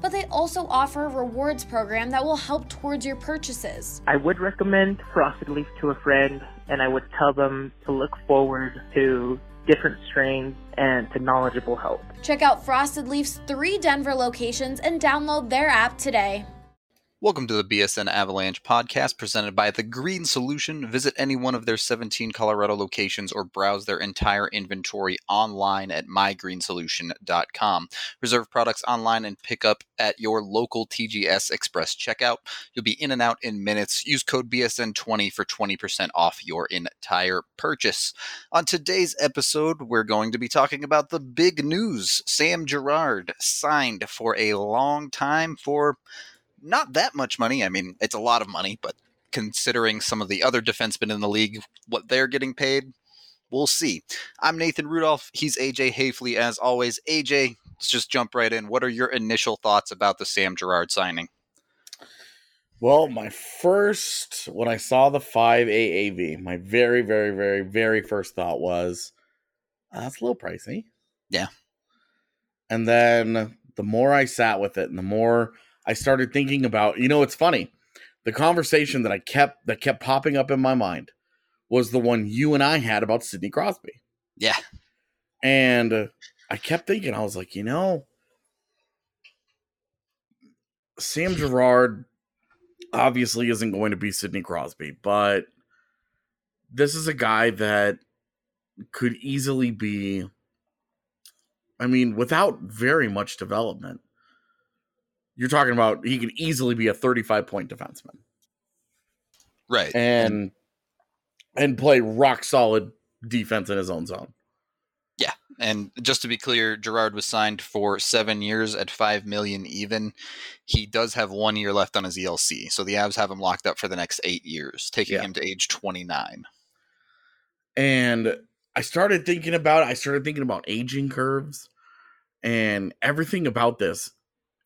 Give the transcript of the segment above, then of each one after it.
but they also offer a rewards program that will help towards your purchases. I would recommend Frosted Leaf to a friend, and I would tell them to look forward to different strains and to knowledgeable help. Check out Frosted Leaf's three Denver locations and download their app today. Welcome to the BSN Avalanche podcast presented by The Green Solution. Visit any one of their 17 Colorado locations or browse their entire inventory online at mygreensolution.com. Reserve products online and pick up at your local TGS Express checkout. You'll be in and out in minutes. Use code BSN20 for 20% off your entire purchase. On today's episode, we're going to be talking about the big news. Sam Girard signed for a long time for not that much money. I mean, it's a lot of money, but considering some of the other defensemen in the league, what they're getting paid, we'll see. I'm Nathan Rudolph. He's AJ Hafley, as always. AJ, let's just jump right in. What are your initial thoughts about the Sam Girard signing? Well, my first, when I saw the 5 AAV, my very, very, very, very first thought was, uh, that's a little pricey. Yeah. And then the more I sat with it and the more I started thinking about, you know, it's funny. The conversation that I kept that kept popping up in my mind was the one you and I had about Sidney Crosby. Yeah. And uh, I kept thinking, I was like, you know, Sam Girard obviously isn't going to be Sidney Crosby, but this is a guy that could easily be, I mean, without very much development, you're talking about he could easily be a 35 point defenseman. Right. And and play rock solid defense in his own zone. Yeah. And just to be clear, Girard was signed for seven years at five million even. He does have one year left on his ELC. So the Avs have him locked up for the next eight years, taking Yeah. him to age twenty nine. And I started thinking about I started thinking about aging curves and everything about this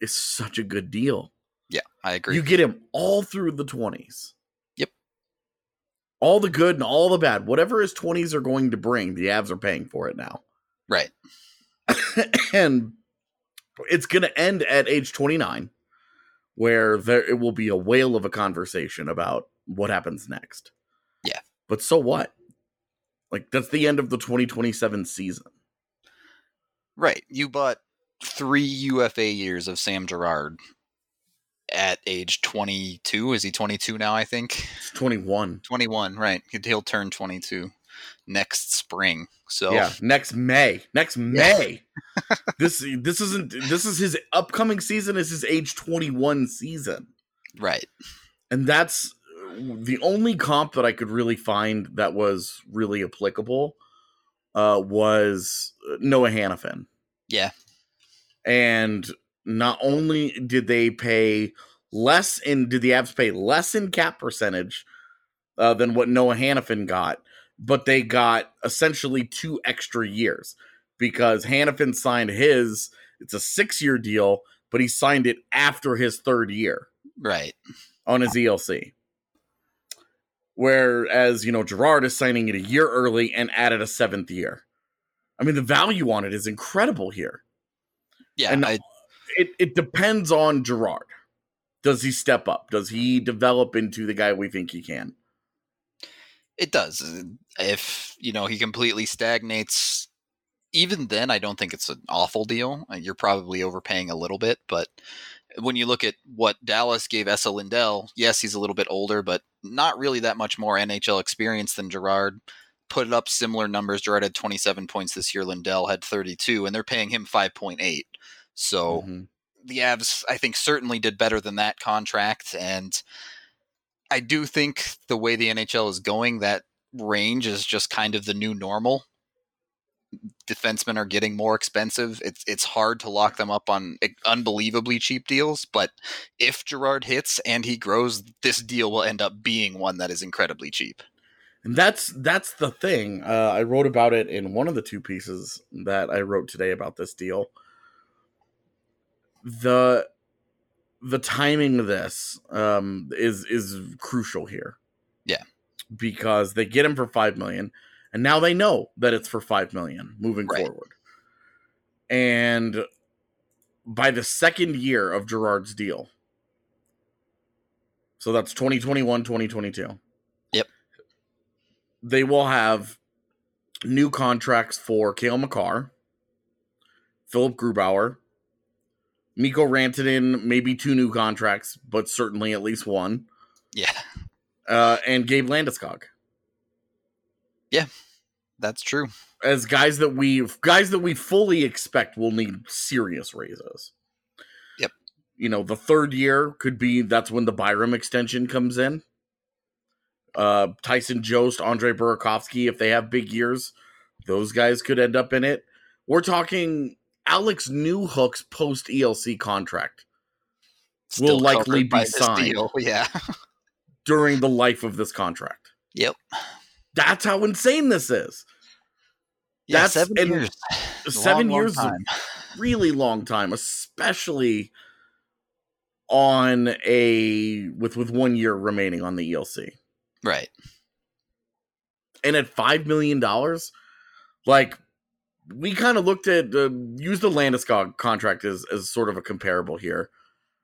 is such a good deal. Yeah, I agree. You get him all through the 20s. Yep. All the good and all the bad. Whatever his 20s are going to bring, the Avs are paying for it now. right. and it's going to end at age 29 where there it will be a whale of a conversation about what happens next. Yeah. But so what? Like that's the end of the 2027 season. Right. You bought three UFA years of Sam Girard at age 22. Is he 22 now, I think? It's 21. 21, right. He'll turn 22 next spring. So, Yeah, next May. Next May. this this isn't this is his upcoming season is his age 21 season. right. And that's the only comp that I could really find that was really applicable uh was Noah Hanifin. Yeah. And not only did they pay less in did the Avs pay less in cap percentage uh, than what Noah Hanifin got, but they got essentially two extra years because Hanifin signed his It's a six year deal, but he signed it after his third year Right. on his ELC. Whereas, you know, Girard is signing it a year early and added a seventh year. I mean, the value on it is incredible here. Yeah. And I, It it depends on Girard. Does he step up? Does he develop into the guy we think he can? It does. If you know he completely stagnates, even then, I don't think it's an awful deal. Uh, You're probably overpaying a little bit, but when you look at what Dallas gave Esa Lindell, yes, he's a little bit older, but not really that much more NHL experience than Girard. Put up similar numbers. Girard had 27 points this year. Lindell had 32, and they're paying him 5.8. So Mhm. the Avs, I think, certainly did better than that contract. And I do think the way the NHL is going, that range is just kind of the new normal. Defensemen are getting more expensive. It's it's hard to lock them up on unbelievably cheap deals, but if Girard hits and he grows, this deal will end up being one that is incredibly cheap. And that's that's the thing. Uh, I wrote about it in one of the two pieces that I wrote today about this deal. The the timing of this um, is is crucial here. Yeah. because they get him for five million, and now they know that it's for five million moving Right. forward. And by the second year of Girard's deal, so that's 2021, 2022 they will have new contracts for Cale Makar, Philipp Grubauer, Mikko Rantanen, maybe two new contracts, but certainly at least one, Yeah, uh, and Gabe Landeskog Yeah, that's true. as guys that we guys that we fully expect will need serious raises. Yep. You know, the third year could be that's when the Byram extension comes in. Uh Tyson Jost, Andre Burakovsky, if they have big years, those guys could end up in it. We're talking Alex Newhook's post ELC contract Will likely be signed. Yeah. during the life of this contract. Yep. That's how insane this is. Yeah, That's- seven years. Seven long, long years is a really long time, especially on a with with one year remaining on the ELC. Right. And at five million dollars, like we kind of looked at uh, use the Landeskog contract as as sort of a comparable here.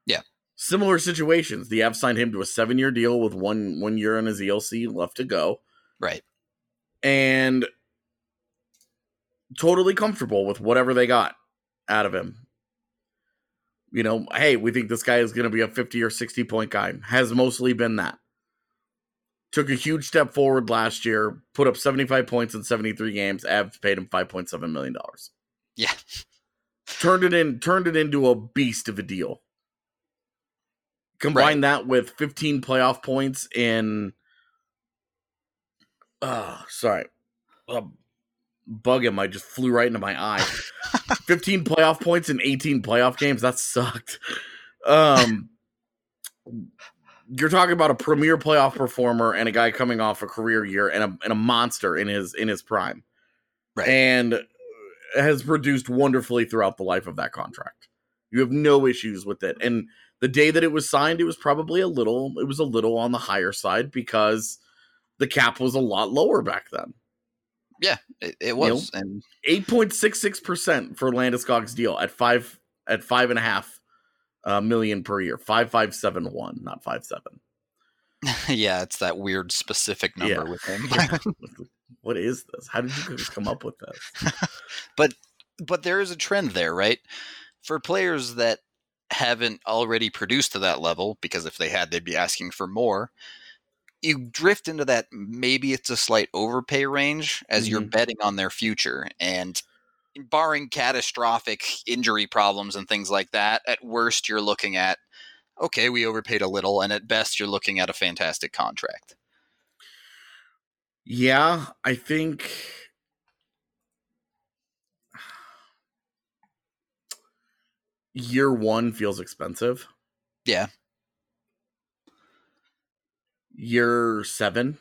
Yeah. Similar situations. The Avs signed him to a seven year deal with one one year on his ELC left to go. Right. and totally comfortable with whatever they got out of him. You know, hey, we think this guy is going to be a 50 or 60 point guy. Has mostly been that. Took a huge step forward last year, put up 75 points in 73 games. Avs paid him 5.7 million dollars. Yeah. Turned it in turned it into a beast of a deal. Combine that with 15 playoff points in Oh, sorry. A bug in my just flew right into my eye. 15 playoff points in 18 playoff games. That sucked. Um, you're talking about a premier playoff performer and a guy coming off a career year and a and a monster in his in his prime, Right. and has produced wonderfully throughout the life of that contract. You have no issues with it. And the day that it was signed, it was probably a little it was a little on the higher side because the cap was a lot lower back then. Yeah, it, it know, was. and eight point six six percent for Landeskog's deal at five at five and a half uh, million per year. Five five seven one, not five seven. yeah, it's that weird specific number Yeah. with him. what is this? How did you guys come up with this? but but there is a trend there, right? For players that haven't already produced to that level, because if they had, they'd be asking for more. You drift into that maybe it's a slight overpay range as you're Mhm. betting on their future. And barring catastrophic injury problems and things like that, at worst you're looking at okay, we overpaid a little, and at best you're looking at a fantastic contract. Yeah, I think year one feels expensive. Yeah. Year seven,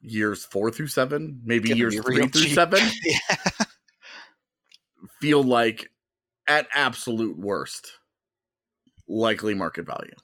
years four through seven, maybe years three through cheap. seven yeah. Feel like at absolute worst, likely market value.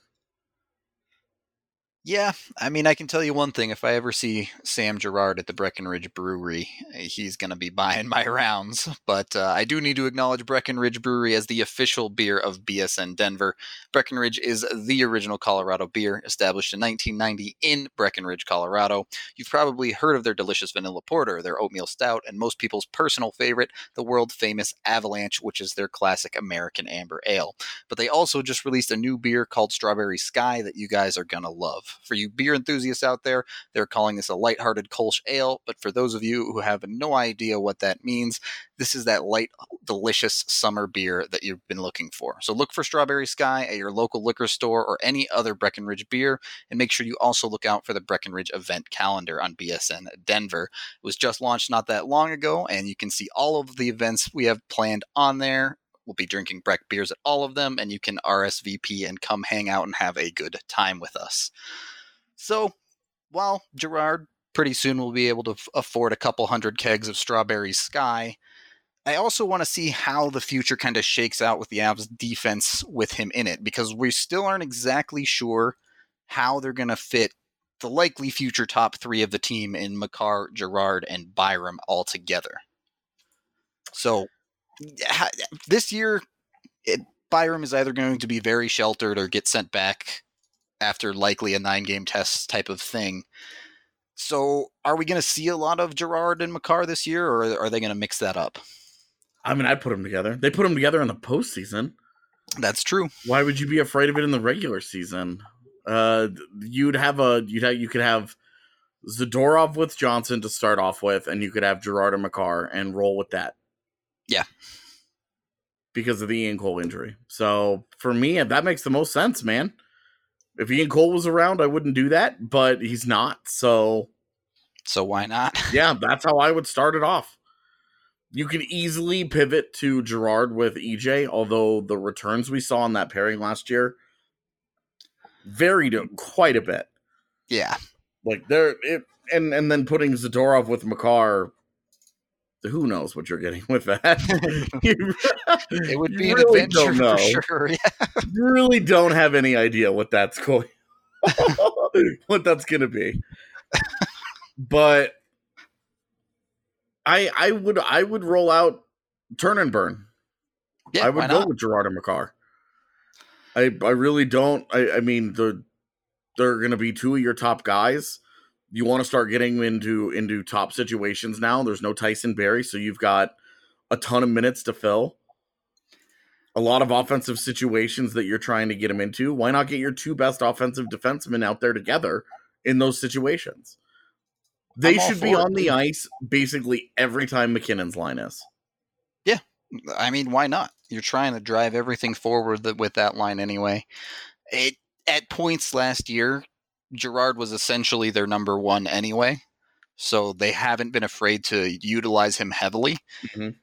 Yeah, I mean, I can tell you one thing. If I ever see Sam Girard at the Breckenridge Brewery, eh, he's going to be buying my rounds. But uh, I do need to acknowledge Breckenridge Brewery as the official beer of BSN Denver. Breckenridge is the original Colorado beer, established in 1990 in Breckenridge, Colorado. You've probably heard of their delicious vanilla porter, their oatmeal stout, and most people's personal favorite, the world famous Avalanche, which is their classic American amber ale. But they also just released a new beer called Strawberry Sky that you guys are going to love. For you beer enthusiasts out there, they're calling this a lighthearted Kolsch ale, but for those of you who have no idea what that means, this is that light, delicious summer beer that you've been looking for. So look for Strawberry Sky at your local liquor store or any other Breckenridge beer, and make sure you also look out for the Breckenridge event calendar on BSN Denver. It was just launched not that long ago, and you can see all of the events we have planned on there. We'll be drinking Breck beers at all of them, and you can RSVP and come hang out and have a good time with us. So, while Girard pretty soon will be able to f- afford a couple hundred kegs of Strawberry Sky, I also want to see how the future kind of shakes out with the Avs defense with him in it, because we still aren't exactly sure how they're going to fit the likely future top three of the team in Makar, Girard, and Byram all together. So, this year, it, Byram is either going to be very sheltered or get sent back after likely a nine game test type of thing. So, are we going to see a lot of Girard and Makar this year, or are they going to mix that up? I mean, I'd put them together. They put them together in the postseason. That's true. Why would you be afraid of it in the regular season? Uh, you'd have a you'd have you could have Zadorov with Johnson to start off with, and you could have Girard and Makar and roll with that. Yeah. Because of the Ian Cole injury. So for me, that makes the most sense, man. If Ian Cole was around, I wouldn't do that, but he's not. So So why not? yeah, that's how I would start it off. You can easily pivot to Girard with EJ, although the returns we saw in that pairing last year varied quite a bit. yeah. Like there, it, and and then putting Zadorov with Makar, who knows what you're getting with that? You- It would be an really adventure don't for sure. Yeah. You really don't have any idea what that's going, what that's going to be. But I I would I would roll out turn and burn. Yeah, I would go with Girard and Makar. I I really don't. I I mean the they're going to be two of your top guys. You want to start getting into into top situations now. There's no Tyson Barrie, so you've got a ton of minutes to fill. A lot of offensive situations that you're trying to get them into. Why not get your two best offensive defensemen out there together in those situations? They I'm should be for it, on the ice basically every time MacKinnon's line is. Yeah. I mean, why not? You're trying to drive everything forward with that line anyway. It at points last year, Girard was essentially their number one anyway, so they haven't been afraid to utilize him heavily. Mhm.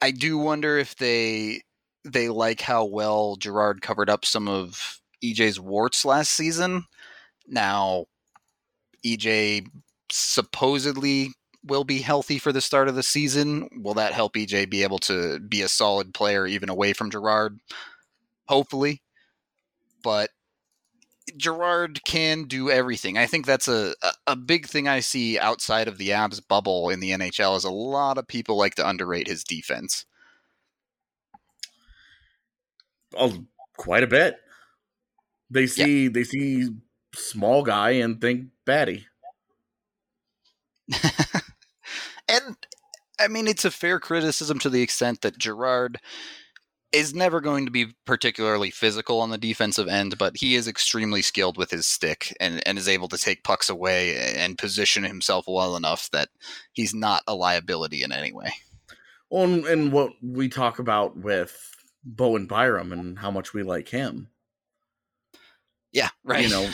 I do wonder if they they like how well Girard covered up some of EJ's warts last season. Now, EJ supposedly will be healthy for the start of the season. Will that help EJ be able to be a solid player even away from Girard? Hopefully. But Girard can do everything. I think that's a, a, big thing I see outside of the Avs bubble in the NHL is a lot of people like to underrate his defense. Oh, quite a bit. They see they see small guy and think baddie. and I mean, it's a fair criticism to the extent that Girard is never going to be particularly physical on the defensive end, but he is extremely skilled with his stick and, and is able to take pucks away and position himself well enough that he's not a liability in any way. Well, and, and what we talk about with Bowen Byram and how much we like him. Yeah, right. You know,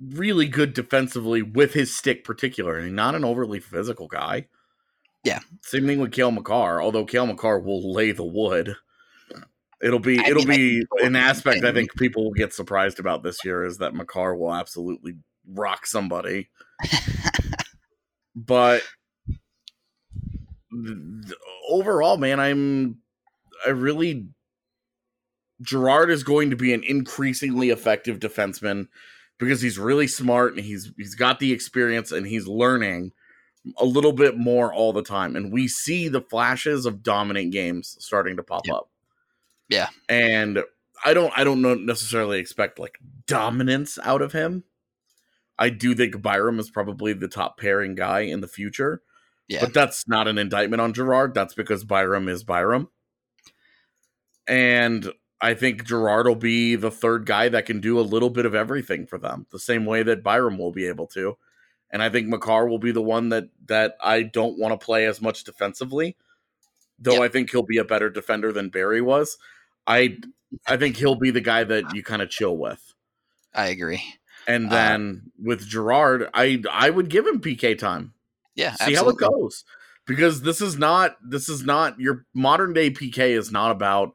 really good defensively with his stick, particularly. Not an overly physical guy. Yeah. Same thing with Cale Makar. Although Cale Makar will lay the wood. It'll be I it'll mean, be the an aspect I think people will get surprised about this year is that Makar will absolutely rock somebody. but overall, man, I'm I really Girard is going to be an increasingly effective defenseman because he's really smart and he's he's got the experience and he's learning a little bit more all the time. And we see the flashes of dominant games starting to pop Yep. up. Yeah. And I don't I don't know necessarily expect like dominance out of him. I do think Byram is probably the top pairing guy in the future. Yeah. But that's not an indictment on Girard. That's because Byram is Byram. And I think Girard will be the third guy that can do a little bit of everything for them, the same way that Byram will be able to. And I think Makar will be the one that that I don't want to play as much defensively. Though Yep. I think he'll be a better defender than Barrie was. I I think he'll be the guy that you kind of chill with. I agree. And Uh, then with Girard, I I would give him PK time Yeah, see absolutely. how it goes because this is not this is not your modern day pk is not about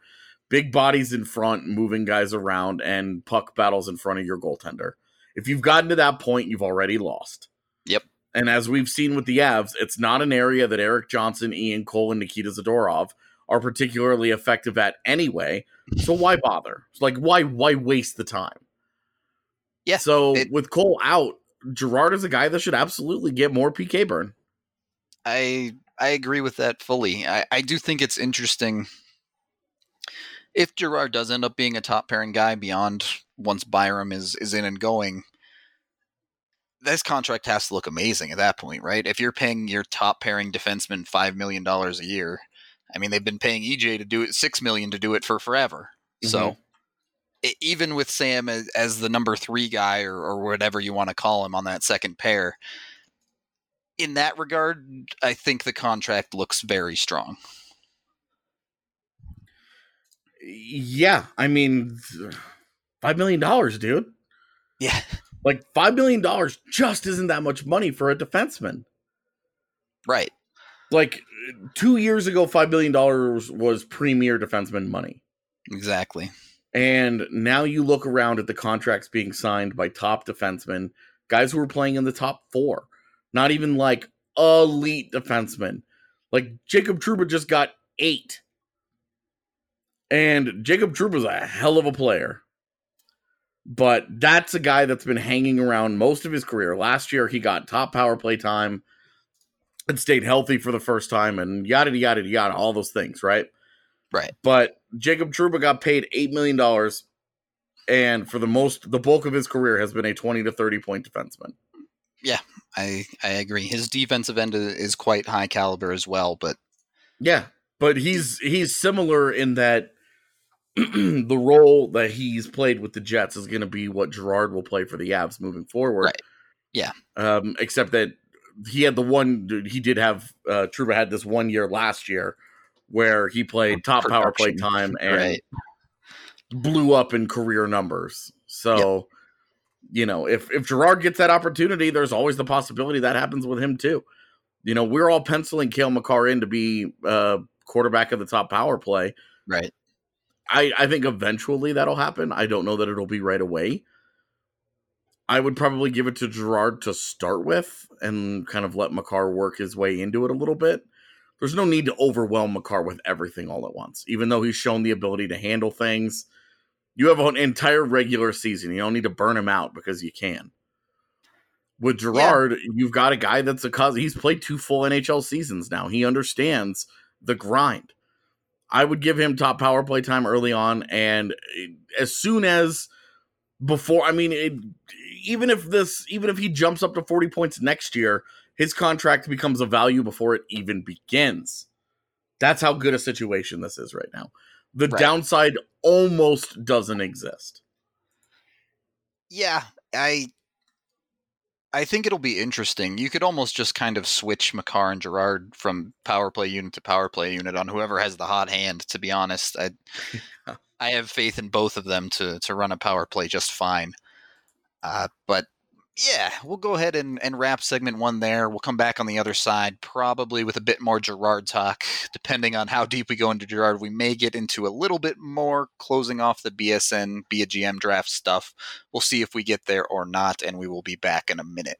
big bodies in front moving guys around and puck battles in front of your goaltender if you've gotten to that point you've already lost. And as we've seen with the avs it's not an area that erik johnson ian cole and nikita zadorov are particularly effective at anyway so why bother It's like why why waste the time Yeah, so it- with cole out girard is a guy that should absolutely get more pk burn I I agree with that fully. I, I do think it's interesting if Girard does end up being a top pairing guy beyond once Byram is is in and going. This contract has to look amazing at that point, right? If you're paying your top pairing defenseman five million dollars a year, I mean they've been paying EJ to do it six million to do it for forever. So mm-hmm. e- even with Sam as, as the number three guy or, or whatever you want to call him on that second pair, in that regard, I think the contract looks very strong. Yeah, I mean, five million dollars, dude. Yeah, Like five million dollars just isn't that much money for a defenseman. right. Like two years ago, five million dollars was premier defenseman money, Exactly. and now you look around at the contracts being signed by top defensemen, guys who are playing in the top four, not even like elite defensemen. Like Jacob Trouba just got eight, and Jacob Trouba's a hell of a player. But that's a guy that's been hanging around most of his career. Last year, he got top power play time and stayed healthy for the first time, and yada yada yada, all those things, right? Right. But Jacob Trouba got paid eight million dollars, and for the most, the bulk of his career has been a twenty to thirty point defenseman. Yeah, I I agree. His defensive end is is quite high caliber as well, but Yeah, but he's he's similar in that the role that he's played with the Jets is going to be what Girard will play for the Avs moving forward. Right. Yeah. Um, except that he had the one he did have uh Trouba had this one year last year where he played top power play time and right. blew up in career numbers. So, you know, if if Girard gets that opportunity, there's always the possibility that happens with him too. You know, we're all penciling Cale Makar in to be uh quarterback of the top power play. Right. I I think eventually that'll happen. I don't know that it'll be right away. I would probably give it to Girard to start with and kind of let Makar work his way into it a little bit. There's no need to overwhelm Makar with everything all at once, even though he's shown the ability to handle things. You have an entire regular season. You don't need to burn him out because you can. With Girard, you've got a guy that's a cousin. He's played two full NHL seasons now. He understands the grind. I would give him top power play time early on, and eh, as soon as before, I mean, it, even if this, even if he jumps up to forty points next year, his contract becomes a value before it even begins. That's how good a situation this is right now. The Right. downside almost doesn't exist. Yeah, I I think it'll be interesting. You could almost just kind of switch Makar and Girard from power play unit to power play unit on whoever has the hot hand. To be honest, I I have faith in both of them to to run a power play just fine. Uh, but yeah, we'll go ahead and, and wrap segment one there. We'll come back on the other side, probably with a bit more Girard talk. Depending on how deep we go into Girard, we may get into a little bit more closing off the BSN, be a GM draft stuff. We'll see if we get there or not, and we will be back in a minute.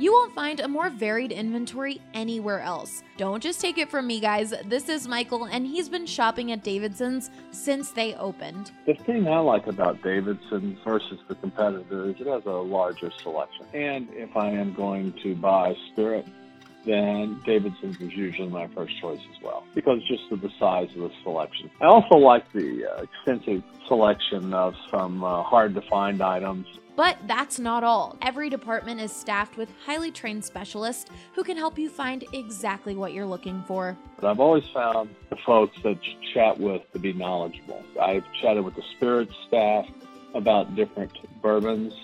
You won't find a more varied inventory anywhere else. Don't just take it from me, guys. This is Michael, and he's been shopping at Davidson's since they opened. The thing I like about Davidson's versus the competitors, is it has a larger selection. And if I am going to buy spirit, then Davidson's is usually my first choice as well because just of the size of the selection. I also like the uh, extensive selection of some uh, hard to find items but that's not all. Every department is staffed with highly trained specialists who can help you find exactly what you're looking for. But I've always found the folks that you chat with to be knowledgeable. I've chatted with the spirits staff about different bourbons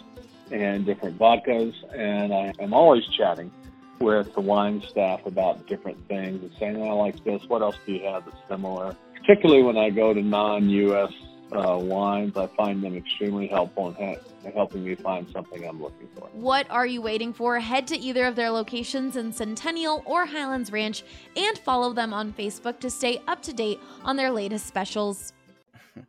and different vodkas, and I am always chatting with the wine staff about different things and saying, oh, I like this. What else do you have that's similar? Particularly when I go to non U.S uh, wines. I find them extremely helpful in, ha- in helping me find something I'm looking for. What are you waiting for? Head to either of their locations in Centennial or Highlands Ranch and follow them on Facebook to stay up to date on their latest specials.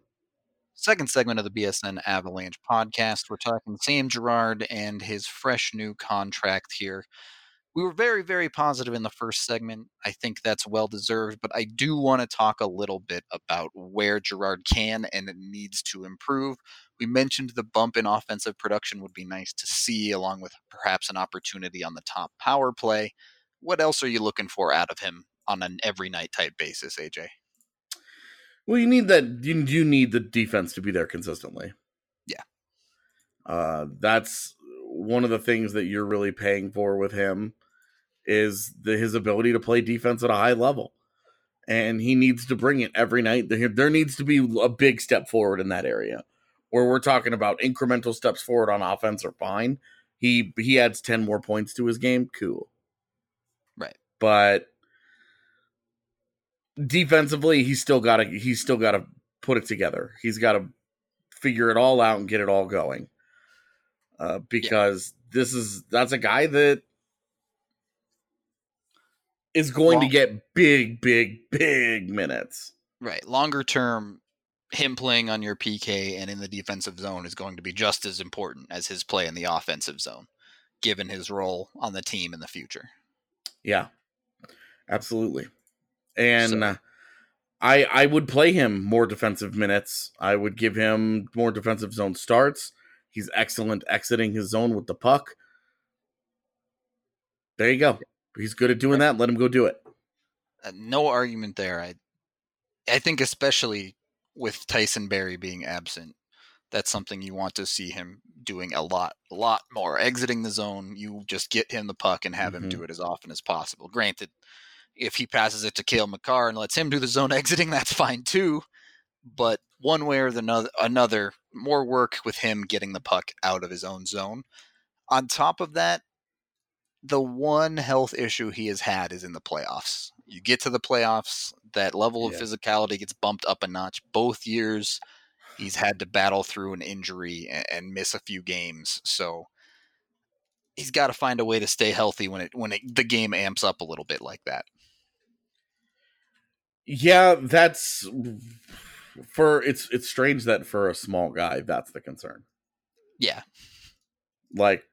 Second segment of the BSN Avalanche podcast, we're talking Sam Girard and his fresh new contract here we were very, very positive in the first segment. I think that's well deserved, but I do want to talk a little bit about where Girard can and needs to improve. We mentioned the bump in offensive production would be nice to see, along with perhaps an opportunity on the top power play. What else are you looking for out of him on an every night type basis, AJ? Well, you need that. You, you need the defense to be there consistently. Yeah. Uh, that's one of the things that you're really paying for with him is the, his ability to play defense at a high level. And he needs to bring it every night. There, there needs to be a big step forward in that area. Where we're talking about incremental steps forward on offense are fine. He he adds 10 more points to his game, cool. Right. But defensively, he's still got to he's still got to put it together. He's got to figure it all out and get it all going. Uh, because yeah. this is that's a guy that is going Long- to get big, big, big minutes. Right. Longer term, him playing on your PK and in the defensive zone is going to be just as important as his play in the offensive zone, given his role on the team in the future. Yeah, absolutely. And so. I I would play him more defensive minutes. I would give him more defensive zone starts. He's excellent exiting his zone with the puck. There you go he's good at doing that. Let him go do it. Uh, no argument there. I I think especially with Tyson Barrie being absent, that's something you want to see him doing a lot, a lot more. Exiting the zone, you just get him the puck and have mm-hmm. him do it as often as possible. Granted, if he passes it to Cale Makar and lets him do the zone exiting, that's fine too. But one way or the another, more work with him getting the puck out of his own zone. On top of that, the one health issue he has had is in the playoffs. You get to the playoffs, that level of yeah. physicality gets bumped up a notch. Both years, he's had to battle through an injury and, and miss a few games. So he's got to find a way to stay healthy when it when it, the game amps up a little bit like that. Yeah, that's for it's it's strange that for a small guy that's the concern. Yeah. Like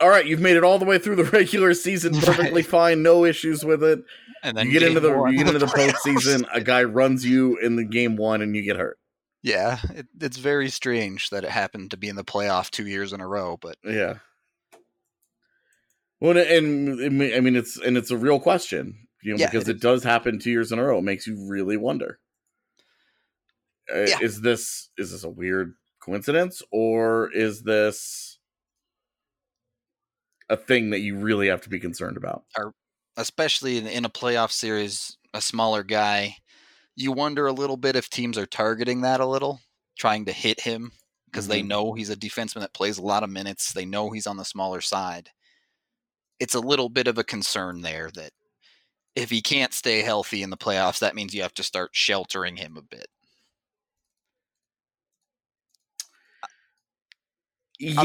all right, you've made it all the way through the regular season perfectly right. fine, no issues with it. And then you get into the you get into the postseason, a guy runs you in the game one, and you get hurt. Yeah, it, it's very strange that it happened to be in the playoff two years in a row, but yeah. Well, and I mean it's and it's a real question, you know, yeah, because it, it does happen two years in a row. It makes you really wonder: uh, yeah. is this is this a weird coincidence, or is this a thing that you really have to be concerned about. Or especially in, in a playoff series, a smaller guy, you wonder a little bit if teams are targeting that a little, trying to hit him because mm-hmm. they know he's a defenseman that plays a lot of minutes. They know he's on the smaller side. It's a little bit of a concern there that if he can't stay healthy in the playoffs, that means you have to start sheltering him a bit. Yeah,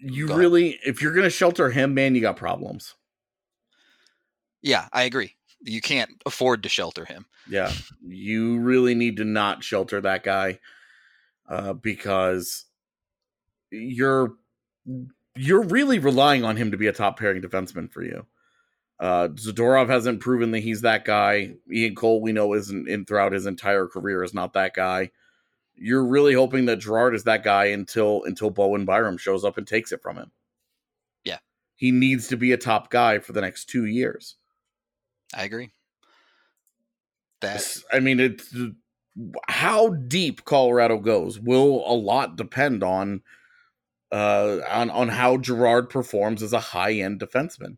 you Go ahead. really, if you're going to shelter him, man, you got problems. Yeah, I agree. You can't afford to shelter him. Yeah, you really need to not shelter that guy uh, because you're you're really relying on him to be a top pairing defenseman for you. Uh, Zadorov hasn't proven that he's that guy. Ian Cole, we know, isn't in throughout his entire career is not that guy. You're really hoping that Girard is that guy until until Bowen Byram shows up and takes it from him. Yeah. he needs to be a top guy for the next two years. I agree. That It's- I mean, it's how deep Colorado goes will a lot depend on uh on on how Girard performs as a high end defenseman.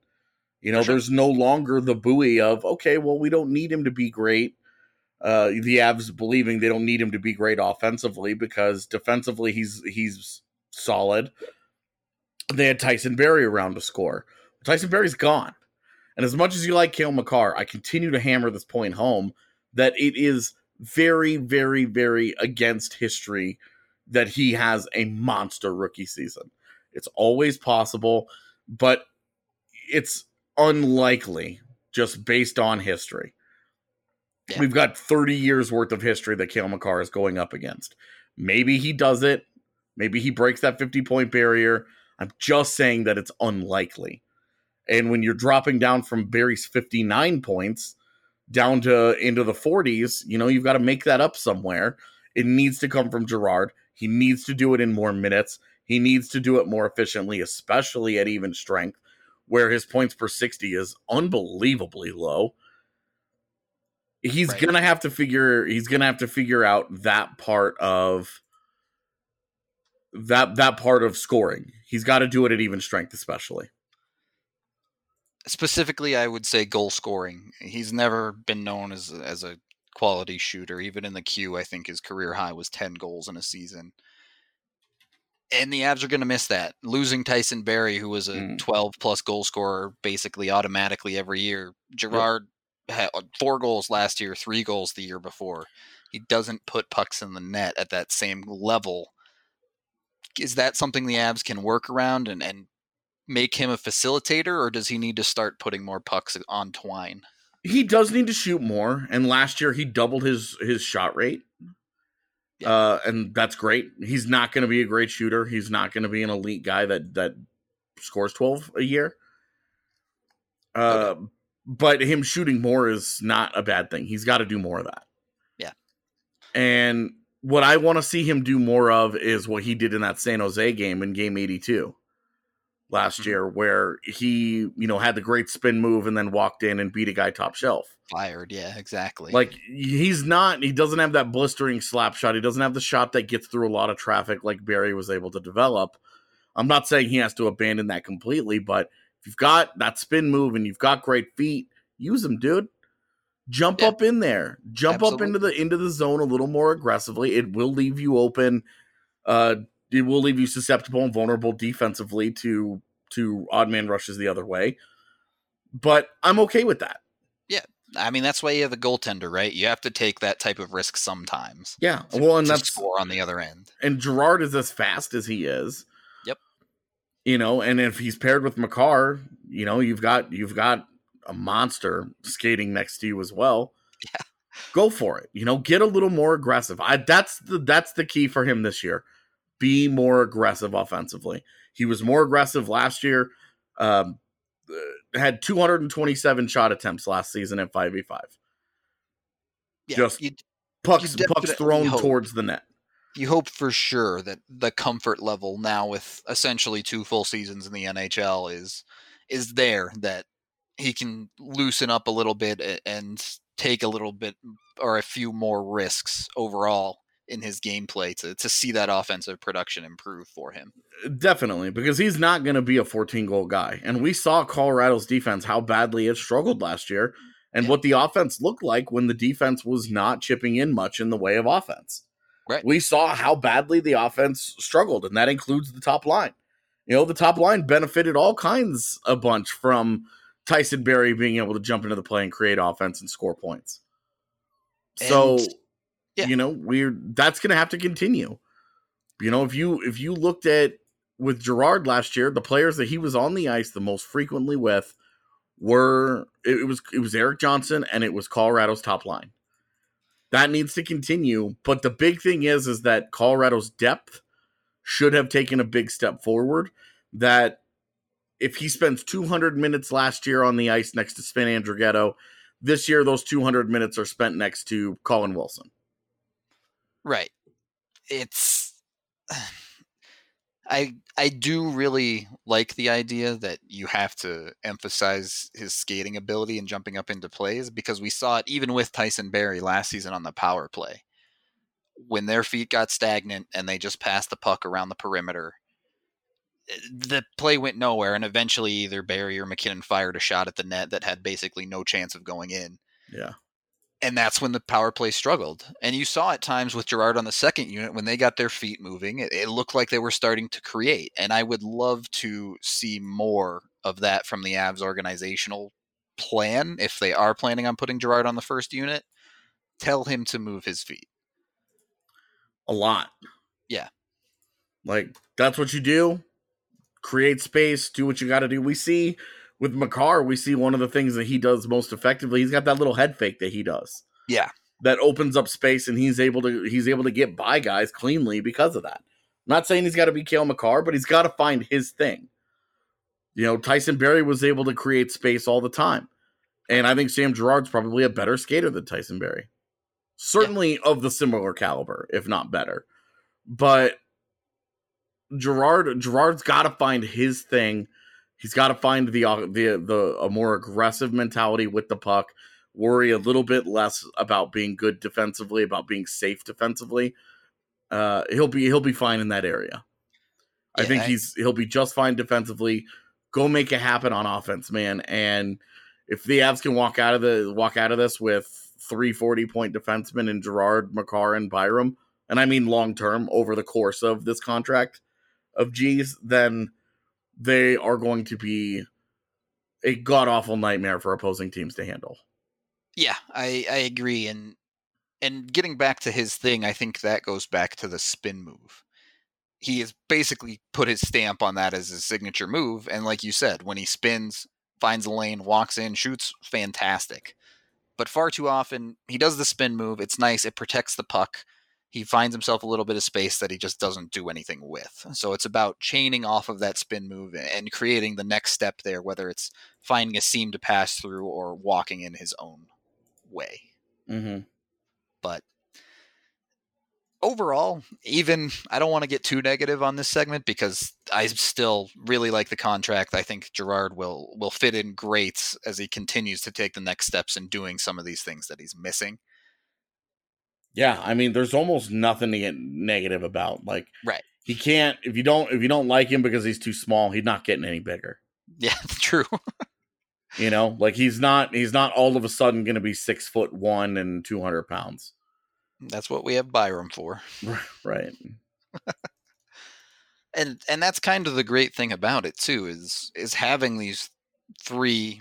You know, sure. there's no longer the buoy of okay, well, we don't need him to be great. Uh, the Avs believing they don't need him to be great offensively because defensively he's he's solid. They had Tyson Barrie around to score. Tyson Barrie's gone. And as much as you like Cale Makar, I continue to hammer this point home that it is very, very, very against history that he has a monster rookie season. It's always possible, but it's unlikely just based on history. Yeah. We've got 30 years worth of history that Cale Makar is going up against. Maybe he does it. Maybe he breaks that 50 point barrier. I'm just saying that it's unlikely. And when you're dropping down from Barrie's 59 points down to into the 40s, you know, you've got to make that up somewhere. It needs to come from Girard. He needs to do it in more minutes. He needs to do it more efficiently, especially at even strength, where his points per 60 is unbelievably low. He's Right. gonna have to figure he's gonna have to figure out that part of that that part of scoring. He's got to do it at even strength, especially. specifically, I would say goal scoring. He's never been known as as a quality shooter. Even in the queue, I think his career high was ten goals in a season. And the Avs are going to miss that. Losing Tyson Barrie, who was a Mm. 12 plus goal scorer basically automatically every year. Girard had four goals last year, three goals the year before. He doesn't put pucks in the net at that same level. Is that something the Avs can work around and, and make him a facilitator, or does he need to start putting more pucks on Twine? He does need to shoot more, and last year he doubled his his shot rate. Yeah. Uh, and that's great. He's not going to be a great shooter. He's not going to be an elite guy that that scores twelve a year. Uh, but him shooting more is not a bad thing. He's got to do more of that. Yeah. And what I want to see him do more of is what he did in that San Jose game in game 82 last Mhm. year, where he, you know, had the great spin move and then walked in and beat a guy top shelf. Fired, yeah, exactly. Like he's not, he doesn't have that blistering slap shot. He doesn't have the shot that gets through a lot of traffic like Barrie was able to develop. I'm not saying he has to abandon that completely, but if you've got that spin move and you've got great feet, use them, dude. Jump Yeah. up in there. Jump up into the into the zone a little more aggressively. It will leave you open. Uh it will leave you susceptible and vulnerable defensively to to odd man rushes the other way. But I'm okay with that. Yeah. I mean, that's why you have a goaltender, right? You have to take that type of risk sometimes. Yeah. Well, and to that's score on the other end. and Girard is as fast as he is. You know, and if he's paired with Makar, you know, you've got you've got a monster skating next to you as well. Yeah. Go for it. You know, get a little more aggressive. I that's the that's the key for him this year. Be more aggressive offensively. He was more aggressive last year. Um uh, had 227 shot attempts last season at 5v5. Yeah, Just- Pucks pucks thrown hope. towards the net. You hope for sure that the comfort level now with essentially two full seasons in the NHL is is there that he can loosen up a little bit and take a little bit or a few more risks overall in his gameplay to, to see that offensive production improve for him. Uh, definitely, because he's not going to be a 14 goal guy. And we saw Colorado's defense, how badly it struggled last year, and Yeah. what the offense looked like when the defense was not chipping in much in the way of offense. Right. We saw how badly the offense struggled, and that includes the top line. You know, the top line benefited all kinds a bunch from Tyson Barrie being able to jump into the play and create offense and score points. So, yeah. you know, we're that's going to have to continue. You know, if you if you looked at with Girard last year, the players that he was on the ice the most frequently with were it, it was it was Erik Johnson and it was Colorado's top line. That needs to continue, but the big thing is is that Colorado's depth should have taken a big step forward. That if he spends 200 minutes last year on the ice next to Sven Andrighetto, this year those 200 minutes are spent next to Colin Wilson. Right. It's I I do really like the idea that you have to emphasize his skating ability and jumping up into plays because we saw it even with Tyson Barrie last season on the power play. When their feet got stagnant and they just passed the puck around the perimeter, eh, the play went nowhere and eventually either Barrie or MacKinnon fired a shot at the net that had basically no chance of going in. Yeah and that's when the power play struggled. And you saw at times with Girard on the second unit when they got their feet moving, it, it, looked like they were starting to create. And I would love to see more of that from the Avs organizational plan if they are planning on putting Girard on the first unit. Tell him to move his feet. A lot. Yeah. Like that's what you do. Create space, do what you got to do. We see with Makar, we see one of the things that he does most effectively. He's got that little head fake that he does. Yeah. That opens up space and he's able to he's able to get by guys cleanly because of that. I'm not saying he's got to be Cale Makar, but he's got to find his thing. You know, Tyson Barrie was able to create space all the time. And I think Sam Girard's probably a better skater than Tyson Barrie. Certainly yeah. of the similar caliber, if not better. But Girard Girard's got to find his thing He's got to find the uh, the the a more aggressive mentality with the puck. Worry a little bit less about being good defensively, about being safe defensively. Uh, he'll be he'll be fine in that area. Yeah, I think he's he'll be just fine defensively. Go make it happen on offense, man. And if the Avs can walk out of the walk out of this with three forty point defensemen in Girard, Makar, and Byram, and I mean long term over the course of this contract of G's, then they are going to be a god awful nightmare for opposing teams to handle. Yeah, I, I agree. And and getting back to his thing, I think that goes back to the spin move. He has basically put his stamp on that as his signature move. And like you said, when he spins, finds a lane, walks in, shoots, fantastic. But far too often, he does the spin move. It's nice. It protects the puck he finds himself a little bit of space that he just doesn't do anything with. So it's about chaining off of that spin move and creating the next step there, whether it's finding a seam to pass through or walking in his own way. Mm-hmm. But overall, even I don't want to get too negative on this segment because I still really like the contract. I think Girard will will fit in great as he continues to take the next steps in doing some of these things that he's missing. Yeah, I mean, there's almost nothing to get negative about. Like, right? He can't if you don't if you don't like him because he's too small. He's not getting any bigger. Yeah, true. you know, like he's not he's not all of a sudden going to be six foot one and two hundred pounds. That's what we have Byram for, right? and and that's kind of the great thing about it too is is having these three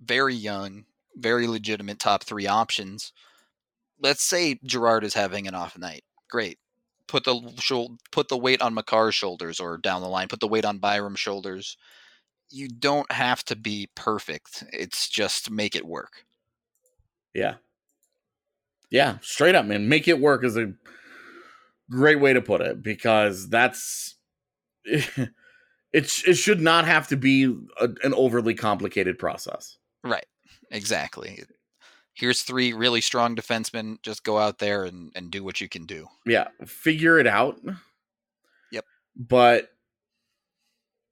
very young, very legitimate top three options let's say Girard is having an off night. Great. Put the put the weight on Makar's shoulders or down the line. Put the weight on Byram's shoulders. You don't have to be perfect. It's just make it work. Yeah. Yeah, straight up, man. Make it work is a great way to put it because that's it. It should not have to be a, an overly complicated process. Right. Exactly here's three really strong defensemen. Just go out there and, and do what you can do. Yeah, figure it out. Yep. But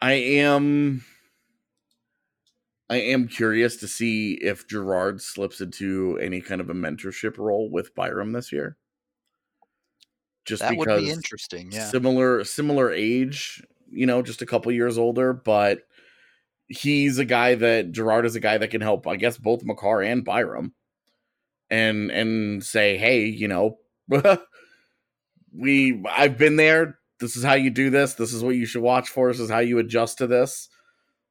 I am I am curious to see if Girard slips into any kind of a mentorship role with Byram this year. Just that because would be interesting. Yeah. Similar similar age, you know, just a couple years older, but he's a guy that Girard is a guy that can help, I guess, both Makar and Byram and and say, hey, you know, we I've been there. This is how you do this. This is what you should watch for. This is how you adjust to this.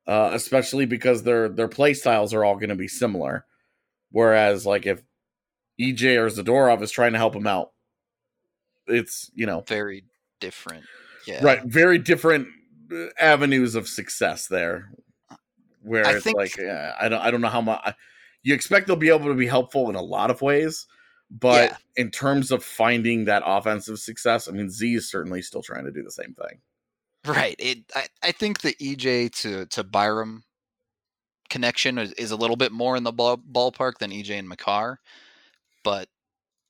Uh, especially because their their play styles are all going to be similar. Whereas, like if EJ or Zadorov is trying to help him out, it's you know very different. Yeah. Right. Very different uh, avenues of success there, where I it's think- like uh, I don't I don't know how much you expect they'll be able to be helpful in a lot of ways, but Yeah. in terms of finding that offensive success, I mean Z is certainly still trying to do the same thing. Right. It. I, I think the EJ to to Byram connection is, is a little bit more in the ball, ballpark than EJ and Makar, but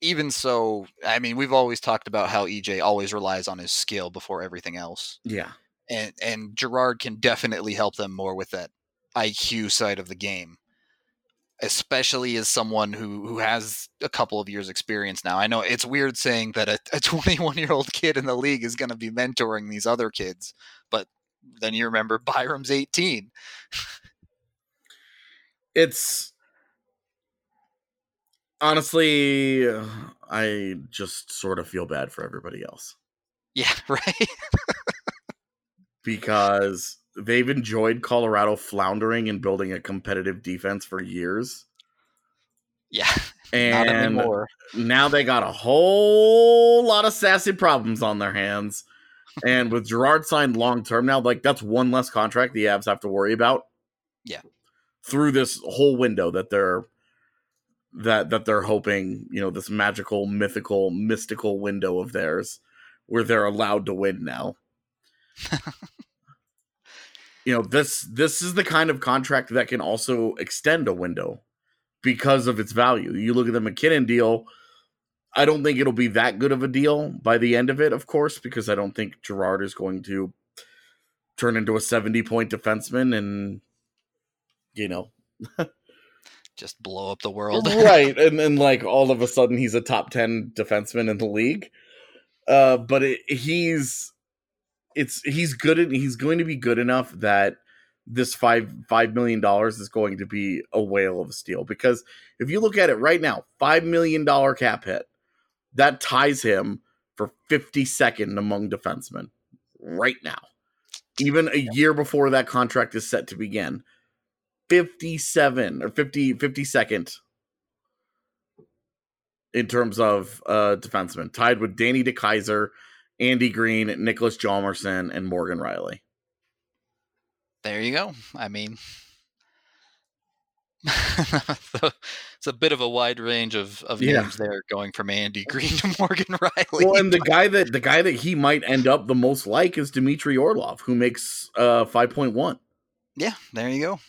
even so, I mean, we've always talked about how EJ always relies on his skill before everything else, Yeah, and and Girard can definitely help them more with that IQ side of the game. Especially as someone who, who has a couple of years experience now. I know it's weird saying that a, a 21 year old kid in the league is going to be mentoring these other kids, but then you remember Byram's 18. it's honestly I just sort of feel bad for everybody else. Yeah, right. because they've enjoyed Colorado floundering and building a competitive defense for years. yeah, And now they got a whole lot of sassy problems on their hands. And with Girard signed long term now, like that's one less contract the Avs have to worry about. Yeah. Through this whole window that they're that that they're hoping, you know, this magical, mythical, mystical window of theirs where they're allowed to win now. you know, this this is the kind of contract that can also extend a window because of its value. You look at the MacKinnon deal, I don't think it'll be that good of a deal by the end of it, of course, because I don't think Girard is going to turn into a 70 point defenseman and, you know, Just blow up the world. right. And then, like, all of a sudden he's a top 10 defenseman in the league. Uh, but it, he's, it's, he's good. At, he's going to be good enough that this five, $5 million is going to be a whale of a steal because if you look at it right now, $5 million cap hit, that ties him for 52nd among defensemen right now. Even a year before that contract is set to begin. 57 or 50 52nd in terms of uh defensemen, tied with Danny DeKeyser, Andy Greene, Nicholas Hjalmarsson, and Morgan Rielly. There you go. I mean, it's a bit of a wide range of, of Yeah. names there, going from Andy Greene to Morgan Rielly. Well, and the guy that the guy that he might end up the most like is Dmitry Orlov, who makes uh 5.1. yeah, there you go.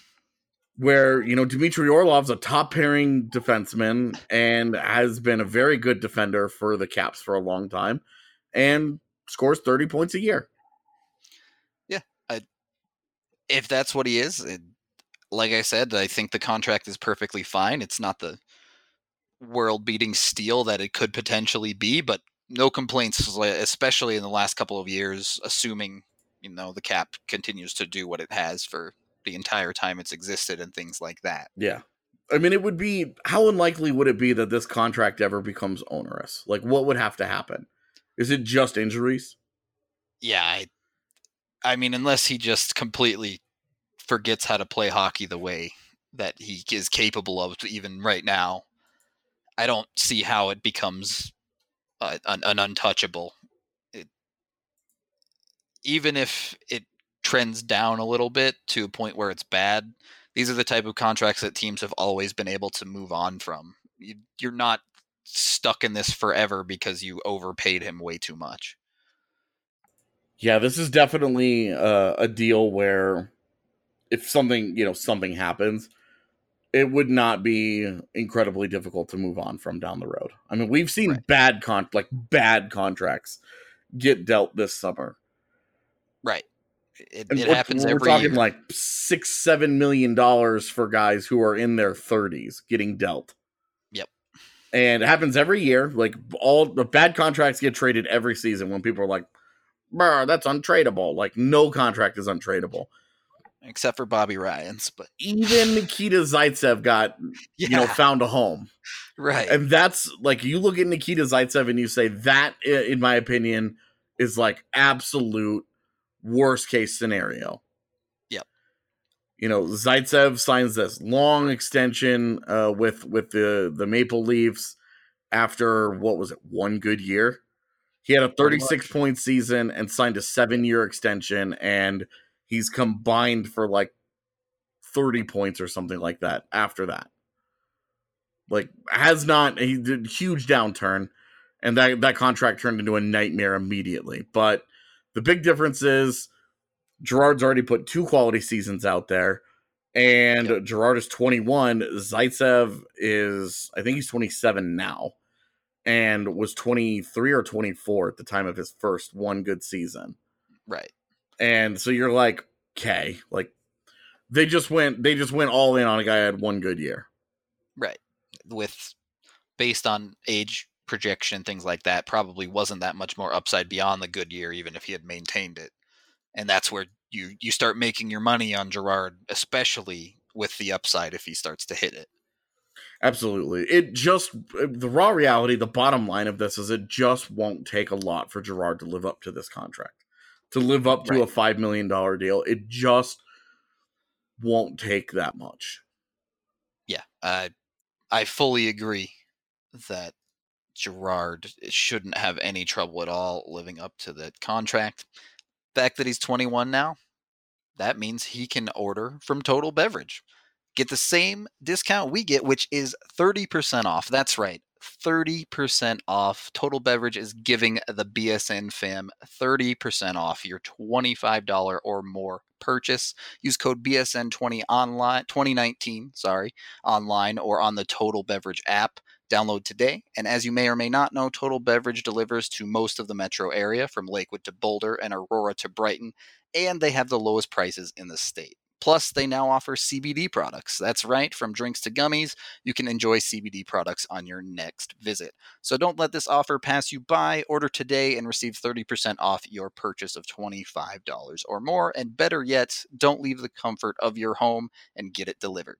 where you know Dmitry Orlov's a top pairing defenseman and has been a very good defender for the Caps for a long time, and scores thirty points a year. Yeah. If that's what he is, it, like I said, I think the contract is perfectly fine. It's not the world-beating steal that it could potentially be, but no complaints, especially in the last couple of years. Assuming you know the cap continues to do what it has for the entire time it's existed and things like that. Yeah, I mean, it would be how unlikely would it be that this contract ever becomes onerous? Like, what would have to happen? Is it just injuries? Yeah, I, I mean, unless he just completely forgets how to play hockey the way that he is capable of, even right now, I don't see how it becomes uh, an, an untouchable. It, even if it trends down a little bit to a point where it's bad, these are the type of contracts that teams have always been able to move on from. You, you're not stuck in this forever because you overpaid him way too much. Yeah, this is definitely uh, a deal where if something you know something happens, it would not be incredibly difficult to move on from down the road. I mean, we've seen Right. bad con like bad contracts get dealt this summer. Right. It, it we're- happens we're every talking year. like six, seven million dollars for guys who are in their thirties getting dealt. And it happens every year. Like all the bad contracts get traded every season when people are like, "Bruh, that's untradeable." Like no contract is untradeable. except for Bobby Ryan's, but Even Nikita Zaitsev got yeah, you know found a home, right. and that's like you look at Nikita Zaitsev and you say that, in my opinion, is like absolute worst case scenario. You know, Zaitsev signs this long extension uh, with with the the Maple Leafs after what was it one good year, He had a 36 point season and signed a seven year extension, and he's combined for like 30 points or something like that after that. Like, has not, he did huge downturn, and that, that contract turned into a nightmare immediately. But the big difference is Girard's already put two quality seasons out there, and yep. Girard is 21. Zaitsev is, I think he's 27 now and was 23 or 24 at the time of his first one good season. Right. And so you're like, okay, like they just went they just went all in on a guy who had one good year. Right. With based on age projection things like that probably wasn't that much more upside beyond the good year even if he had maintained it. And that's where you you start making your money on Girard, especially with the upside if he starts to hit it. Absolutely. It just uh, the raw reality, the bottom line of this is it just won't take a lot for Girard to live up to this contract. To live up to right. a 5 million dollar deal, it just won't take that much. Yeah, I I fully agree that Girard eh, shouldn't have any trouble at all living up to that contract. Fact that he's 21 now, that means he can order from Total Beverage. Get the same discount we get, which is 30% off. That's right. 30% off. Total Beverage is giving the BSN fam 30% off your $25 or more purchase. Use code BSN20 online 2019, sorry, online or on the Total Beverage app. Download today. And as you may or may not know, Total Beverage delivers to most of the metro area from Lakewood to Boulder and Aurora to Brighton, and they have the lowest prices in the state. Plus, they now offer CBD products. That's right, from drinks to gummies, you can enjoy CBD products on your next visit. So don't let this offer pass you by. Order today and receive 30% off your purchase of $25 or more. And better yet, don't leave the comfort of your home and get it delivered.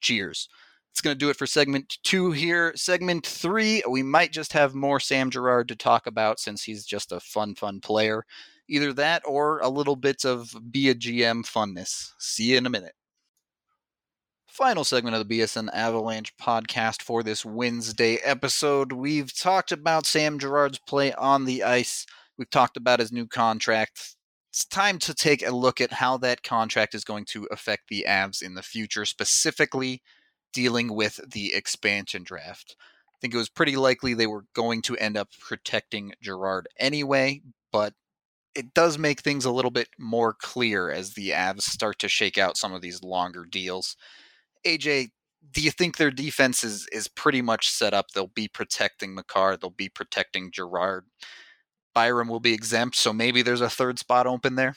Cheers. It's going to do it for segment two here. Segment three, we might just have more Sam Girard to talk about since he's just a fun, fun player. Either that or a little bit of be a GM funness. See you in a minute. Final segment of the BSN Avalanche podcast for this Wednesday episode. We've talked about Sam Girard's play on the ice. We've talked about his new contract. It's time to take a look at how that contract is going to affect the Avs in the future, specifically dealing with the expansion draft. I think it was pretty likely they were going to end up protecting Girard anyway, but it does make things a little bit more clear as the Avs start to shake out some of these longer deals. AJ, do you think their defense is is pretty much set up? They'll be protecting Makar, they'll be protecting Girard. Byram will be exempt, so maybe there's a third spot open there.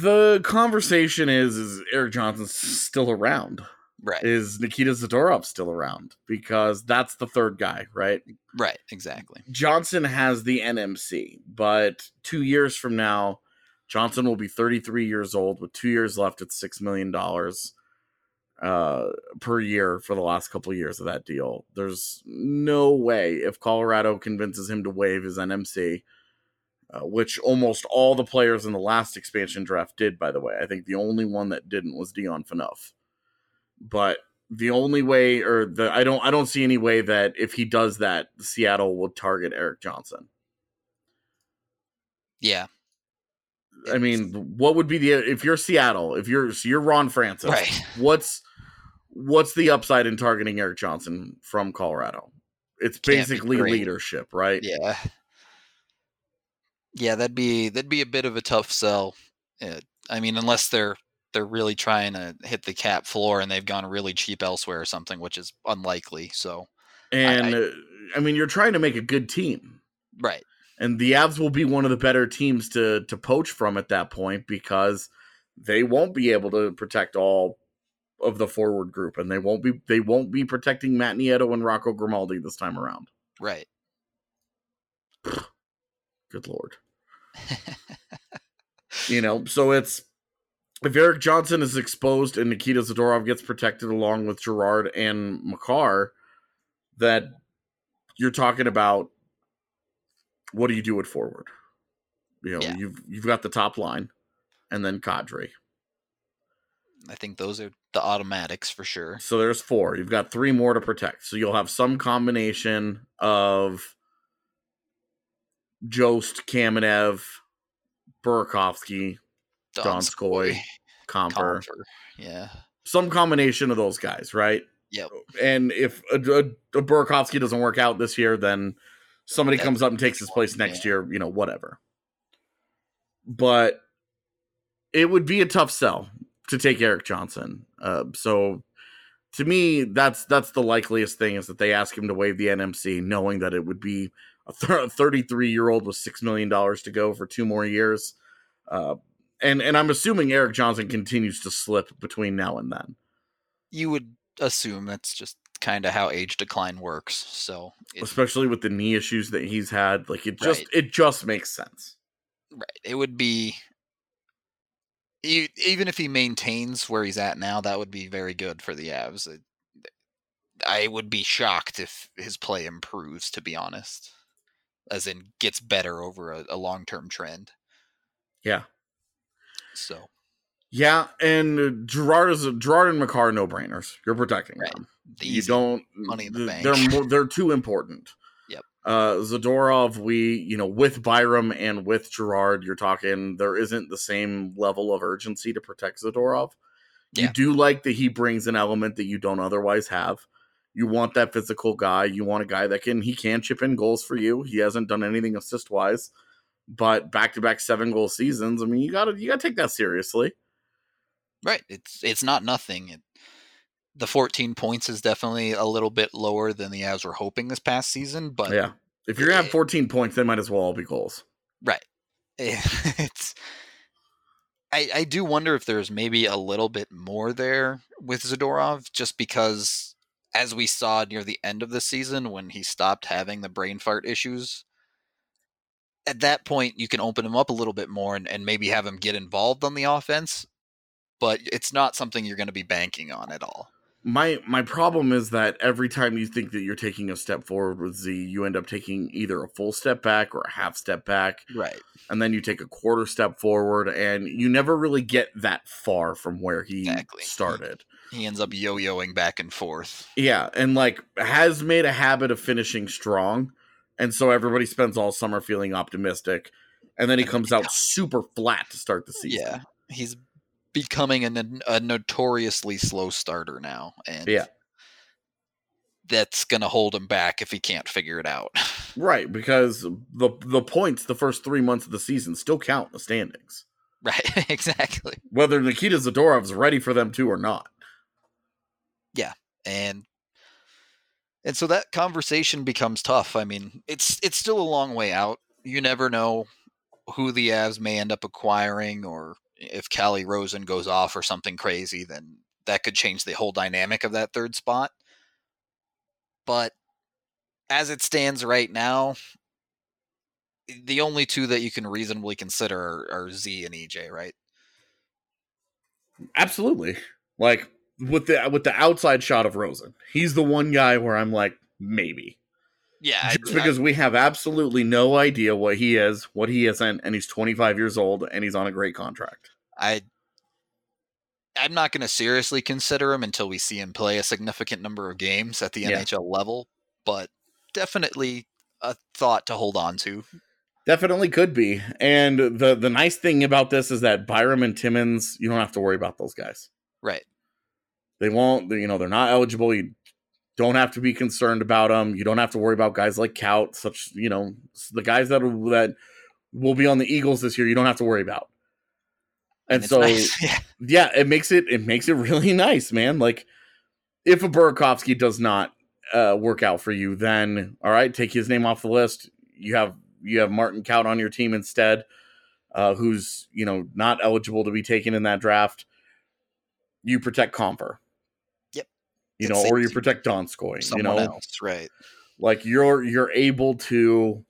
The conversation is is Erik Johnson's still around. Right. Is Nikita Zadorov still around? Because that's the third guy, right? Right, exactly. Johnson has the NMC, but two years from now, Johnson will be 33 years old with two years left at $6 million uh, per year for the last couple of years of that deal. There's no way if Colorado convinces him to waive his NMC, uh, which almost all the players in the last expansion draft did, by the way. I think the only one that didn't was Dion Phaneuf but the only way or the I don't I don't see any way that if he does that, Seattle will target Erik Johnson. Yeah. I mean, what would be the if you're Seattle, if you're so you're Ron Francis, right. what's what's the upside in targeting Erik Johnson from Colorado? It's basically leadership, right? Yeah. Yeah, that'd be that'd be a bit of a tough sell. Uh, I mean, unless they're they're really trying to hit the cap floor and they've gone really cheap elsewhere or something, which is unlikely. So, and I, I, uh, I mean, you're trying to make a good team, right? And the Avs will be one of the better teams to to poach from at that point because they won't be able to protect all of the forward group, and they won't be they won't be protecting Matt Nieto and Rocco Grimaldi this time around. Right. Good lord. You know, so it's if Erik Johnson is exposed and Nikita Zadorov gets protected along with Girard and Makar, that you're talking about what do you do it forward? You know, yeah. you've you've got the top line and then Kadri. I think those are the automatics for sure. So there's four. You've got three more to protect. So you'll have some combination of Jost, Kamenev, Burakovsky, Donskoy, Compher. Compher. Yeah. Some combination of those guys, right? Yep. And if a, a, a Burakovsky doesn't work out this year, then somebody That- comes up and takes his place next yeah. year, you know, whatever. But it would be a tough sell to take Erik Johnson. Uh, so to me, that's that's the likeliest thing is that they ask him to waive the NMC, knowing that it would be a 33 year old with six million dollars to go for two more years. Uh, and and I'm assuming Erik Johnson continues to slip between now and then. You would assume that's just kind of how age decline works. So it, especially with the knee issues that he's had. Like it just Right. it just makes sense. right, it would be even if he maintains where he's at now, that would be very good for the Avs. It, I would be shocked if his play improves, to be honest, as in gets better over a, a long term trend. Yeah, So yeah. And uh, Girard is Girard and Makar no brainers. You're protecting Right. them. the You don't. money in the bank. They're more, they're too important. Yep. Uh, Zadorov, we you know with Byram and with Girard, you're talking. There isn't the same level of urgency to protect Zadorov. You do like that he brings an element that you don't otherwise have. You want that physical guy. You want a guy that can he can chip in goals for you. He hasn't done anything assist wise, but back to back seven goal seasons. I mean, you gotta you gotta take that seriously. Right. It's it's not nothing. It, the 14 points is definitely a little bit lower than the Avs were hoping this past season, but yeah, if you're gonna have eh, 14 points, they might as well all be goals. right. It's I I do wonder if there's maybe a little bit more there with Zadorov just because as we saw near the end of the season when he stopped having the brain fart issues at that point you can open him up a little bit more and, and maybe have him get involved on the offense but it's not something you're going to be banking on at all My my problem is that every time you think that you're taking a step forward with Z, you end up taking either a full step back or a half step back, right and then you take a quarter step forward, and you never really get that far from where he Exactly. started. He ends up yo-yoing back and forth. Yeah, and like has made a habit of finishing strong, and so everybody spends all summer feeling optimistic, and then he comes out super flat to start the season. Yeah, he's becoming a notoriously slow starter now, and Yeah. that's gonna hold him back if he can't figure it out. right. Because the the points the first three months of the season still count in the standings, right? exactly. whether Nikita Zadorov's ready for them too or not. Yeah, and and so that conversation becomes tough. I mean, it's it's still a long way out. You never know who the Avs may end up acquiring, or if Calle Rosen goes off or something crazy, then that could change the whole dynamic of that third spot. But as it stands right now, the only two that you can reasonably consider are, are Z and EJ, right? Absolutely. Like with the with the outside shot of Rosen, he's the one guy where I'm like maybe Yeah, I- just because we have absolutely no idea what he is, what he isn't, and he's 25 years old and he's on a great contract. I I'm not going to seriously consider him until we see him play a significant number of games at the Yeah. NHL level, but definitely a thought to hold on to. Definitely could be. And the the nice thing about this is that Byram and Timmons, you don't have to worry about those guys. Right. They won't, you know, they're not eligible. You don't have to be concerned about them. You don't have to worry about guys like Kaut, such, you know, the guys that will, that will be on the Eagles this year. You don't have to worry about. And, it's so, nice. yeah, yeah, it makes it it makes it really nice, man. Like if a Burakovsky does not uh, work out for you, then all right, take his name off the list. You have you have Martin Kaut on your team instead, uh, who's you know not eligible to be taken in that draft. You protect Compher. You know, or you protect Donskoy. You know, else, right? like you're you're able to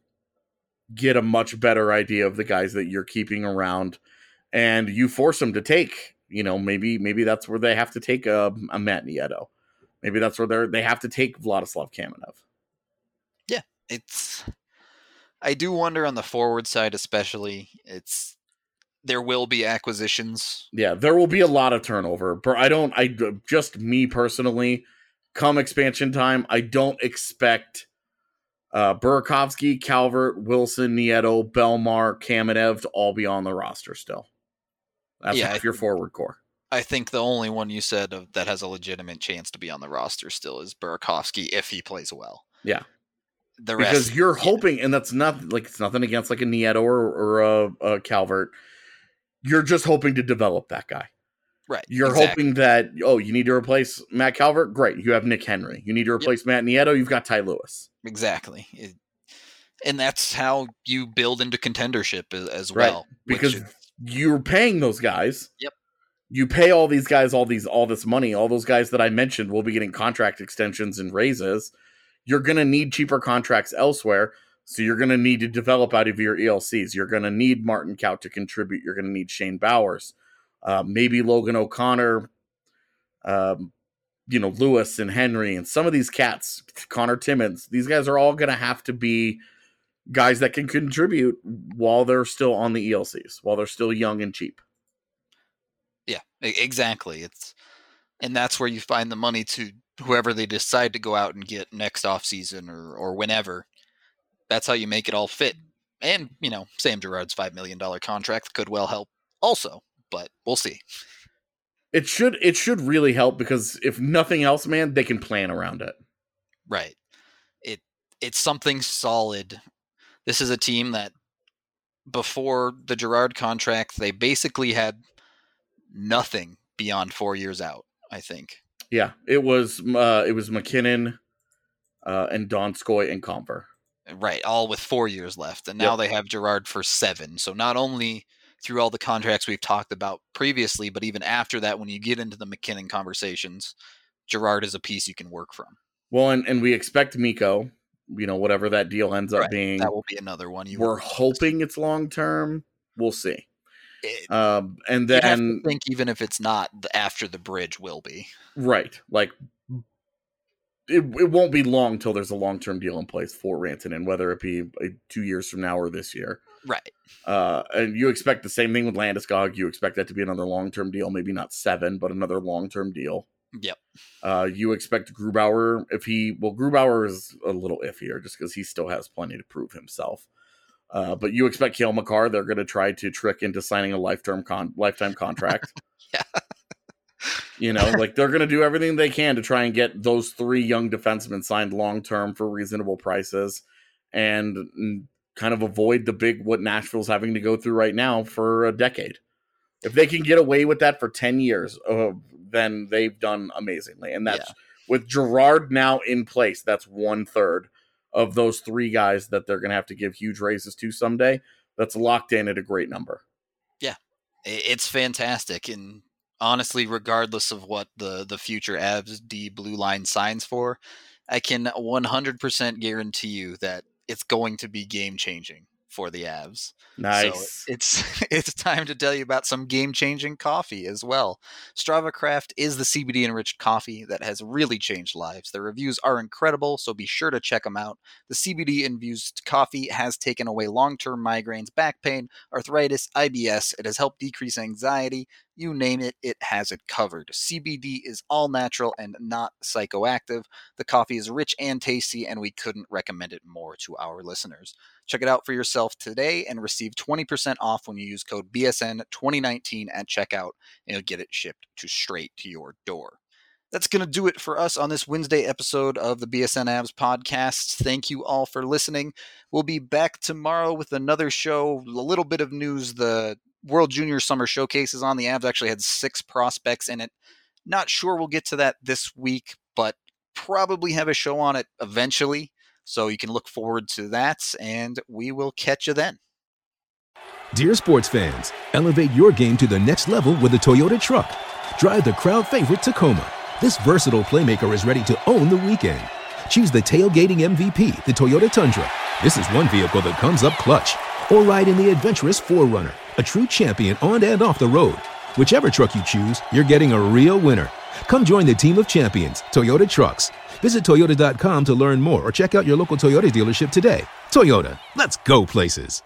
get a much better idea of the guys that you're keeping around and you force them to take you know maybe maybe that's where they have to take a, a Matt Nieto. maybe that's where they're they have to take Vladislav Kamenev Yeah. It's I do wonder on the forward side especially. It's there will be acquisitions. yeah there will be a lot of turnover but I don't I just me personally come expansion time I don't expect uh, Burakovsky, Calvert, Wilson, Nieto, Bellemare, Kamenev to all be on the roster still. That's Yeah, half your forward core. I think the only one you said of, that has a legitimate chance to be on the roster still is Burakovsky if he plays well. Yeah. The rest, because you're yeah, hoping, and that's not like it's nothing against like a Nieto or, or a, a Calvert. You're just hoping to develop that guy. right. You're exactly. hoping that oh, you need to replace Matt Calvert. Great, you have Nick Henry. You need to replace Matt Nieto. You've got Ty Lewis. exactly. It- and that's how you build into contendership as, as Right, well. because is- you're paying those guys. Yep. You pay all these guys all these all this money. All those guys that I mentioned will be getting contract extensions and raises. You're going to need cheaper contracts elsewhere. So you're going to need to develop out of your ELCs. You're going to need Martin Kaut to contribute. You're going to need Shane Bowers, uh, maybe Logan O'Connor, um, you know Lewis and Henry, and some of these cats, Connor Timmons. These guys are all going to have to be guys that can contribute while they're still on the ELCs, while they're still young and cheap. Yeah, exactly. It's and that's where you find the money to whoever they decide to go out and get next off season or or whenever. That's how you make it all fit. And you know, Sam Girard's five million dollar contract could well help also, but we'll see. It should it should really help because if nothing else, man, they can plan around it. Right. It it's something solid. This is a team that before the Girard contract, they basically had nothing beyond four years out. I think. Yeah, it was uh, it was MacKinnon uh, and Donskoy and Compher. Right, all with four years left, and now they have Girard for seven. So not only through all the contracts we've talked about previously, but even after that, when you get into the MacKinnon conversations, Girard is a piece you can work from. Well, and, and we expect Mikko, you know, whatever that deal ends up being. That will be another one. You We're hoping it's long term. We'll see. it, Um, and you'd have to then think even if it's not the after the bridge will be. right, like it, it won't be long till there's a long term deal in place for Rantanen, whether it be two years from now or this year. Right. Uh, and you expect the same thing with Landeskog. You expect that to be another long term deal, maybe not seven, but another long term deal. Yep. Uh, you expect Grubauer if he well, Grubauer is a little iffier just because he still has plenty to prove himself. Uh, but you expect Cale Makar, they're going to try to trick into signing a lifetime con lifetime contract. Yeah. You know, like they're going to do everything they can to try and get those three young defensemen signed long term for reasonable prices, and mm, kind of avoid the big what Nashville's having to go through right now for a decade. If they can get away with that for ten years, uh, then they've done amazingly, and that's Yeah. with Girard now in place. That's one third of those three guys that they're going to have to give huge raises to someday. That's locked in at a great number. Yeah, It's fantastic, and honestly, regardless of what the the future Avs D blue line signs for, I can 100% guarantee you that it's going to be game changing for the Avs. Nice. So it's it's time to tell you about some game-changing coffee as well. Strava Craft is the CBD enriched coffee that has really changed lives. Their reviews are incredible, so be sure to check them out. The CBD infused coffee has taken away long-term migraines, back pain, arthritis, IBS. It has helped decrease anxiety. You name it, it has it covered. CBD is all natural and not psychoactive. The coffee is rich and tasty, and we couldn't recommend it more to our listeners. Check it out for yourself today and receive 20% off when you use code BSN2019 at checkout, and you'll get it shipped to straight to your door. That's going to do it for us on this Wednesday episode of the BSN Avs podcast. Thank you all for listening. We'll be back tomorrow with another show, a little bit of news. The World Junior Summer Showcase is on. The Avs actually had six prospects in it. Not sure we'll get to that this week, but probably have a show on it eventually. So you can look forward to that, and we will catch you then. Dear sports fans, elevate your game to the next level with the Toyota truck. Drive the crowd favorite Tacoma. This versatile playmaker is ready to own the weekend. Choose the tailgating MVP, the Toyota Tundra. This is one vehicle that comes up clutch. Or ride in the adventurous 4Runner, a true champion on and off the road. Whichever truck you choose, you're getting a real winner. Come join the team of champions, Toyota Trucks. Visit Toyota.com to learn more or check out your local Toyota dealership today. Toyota, let's go places.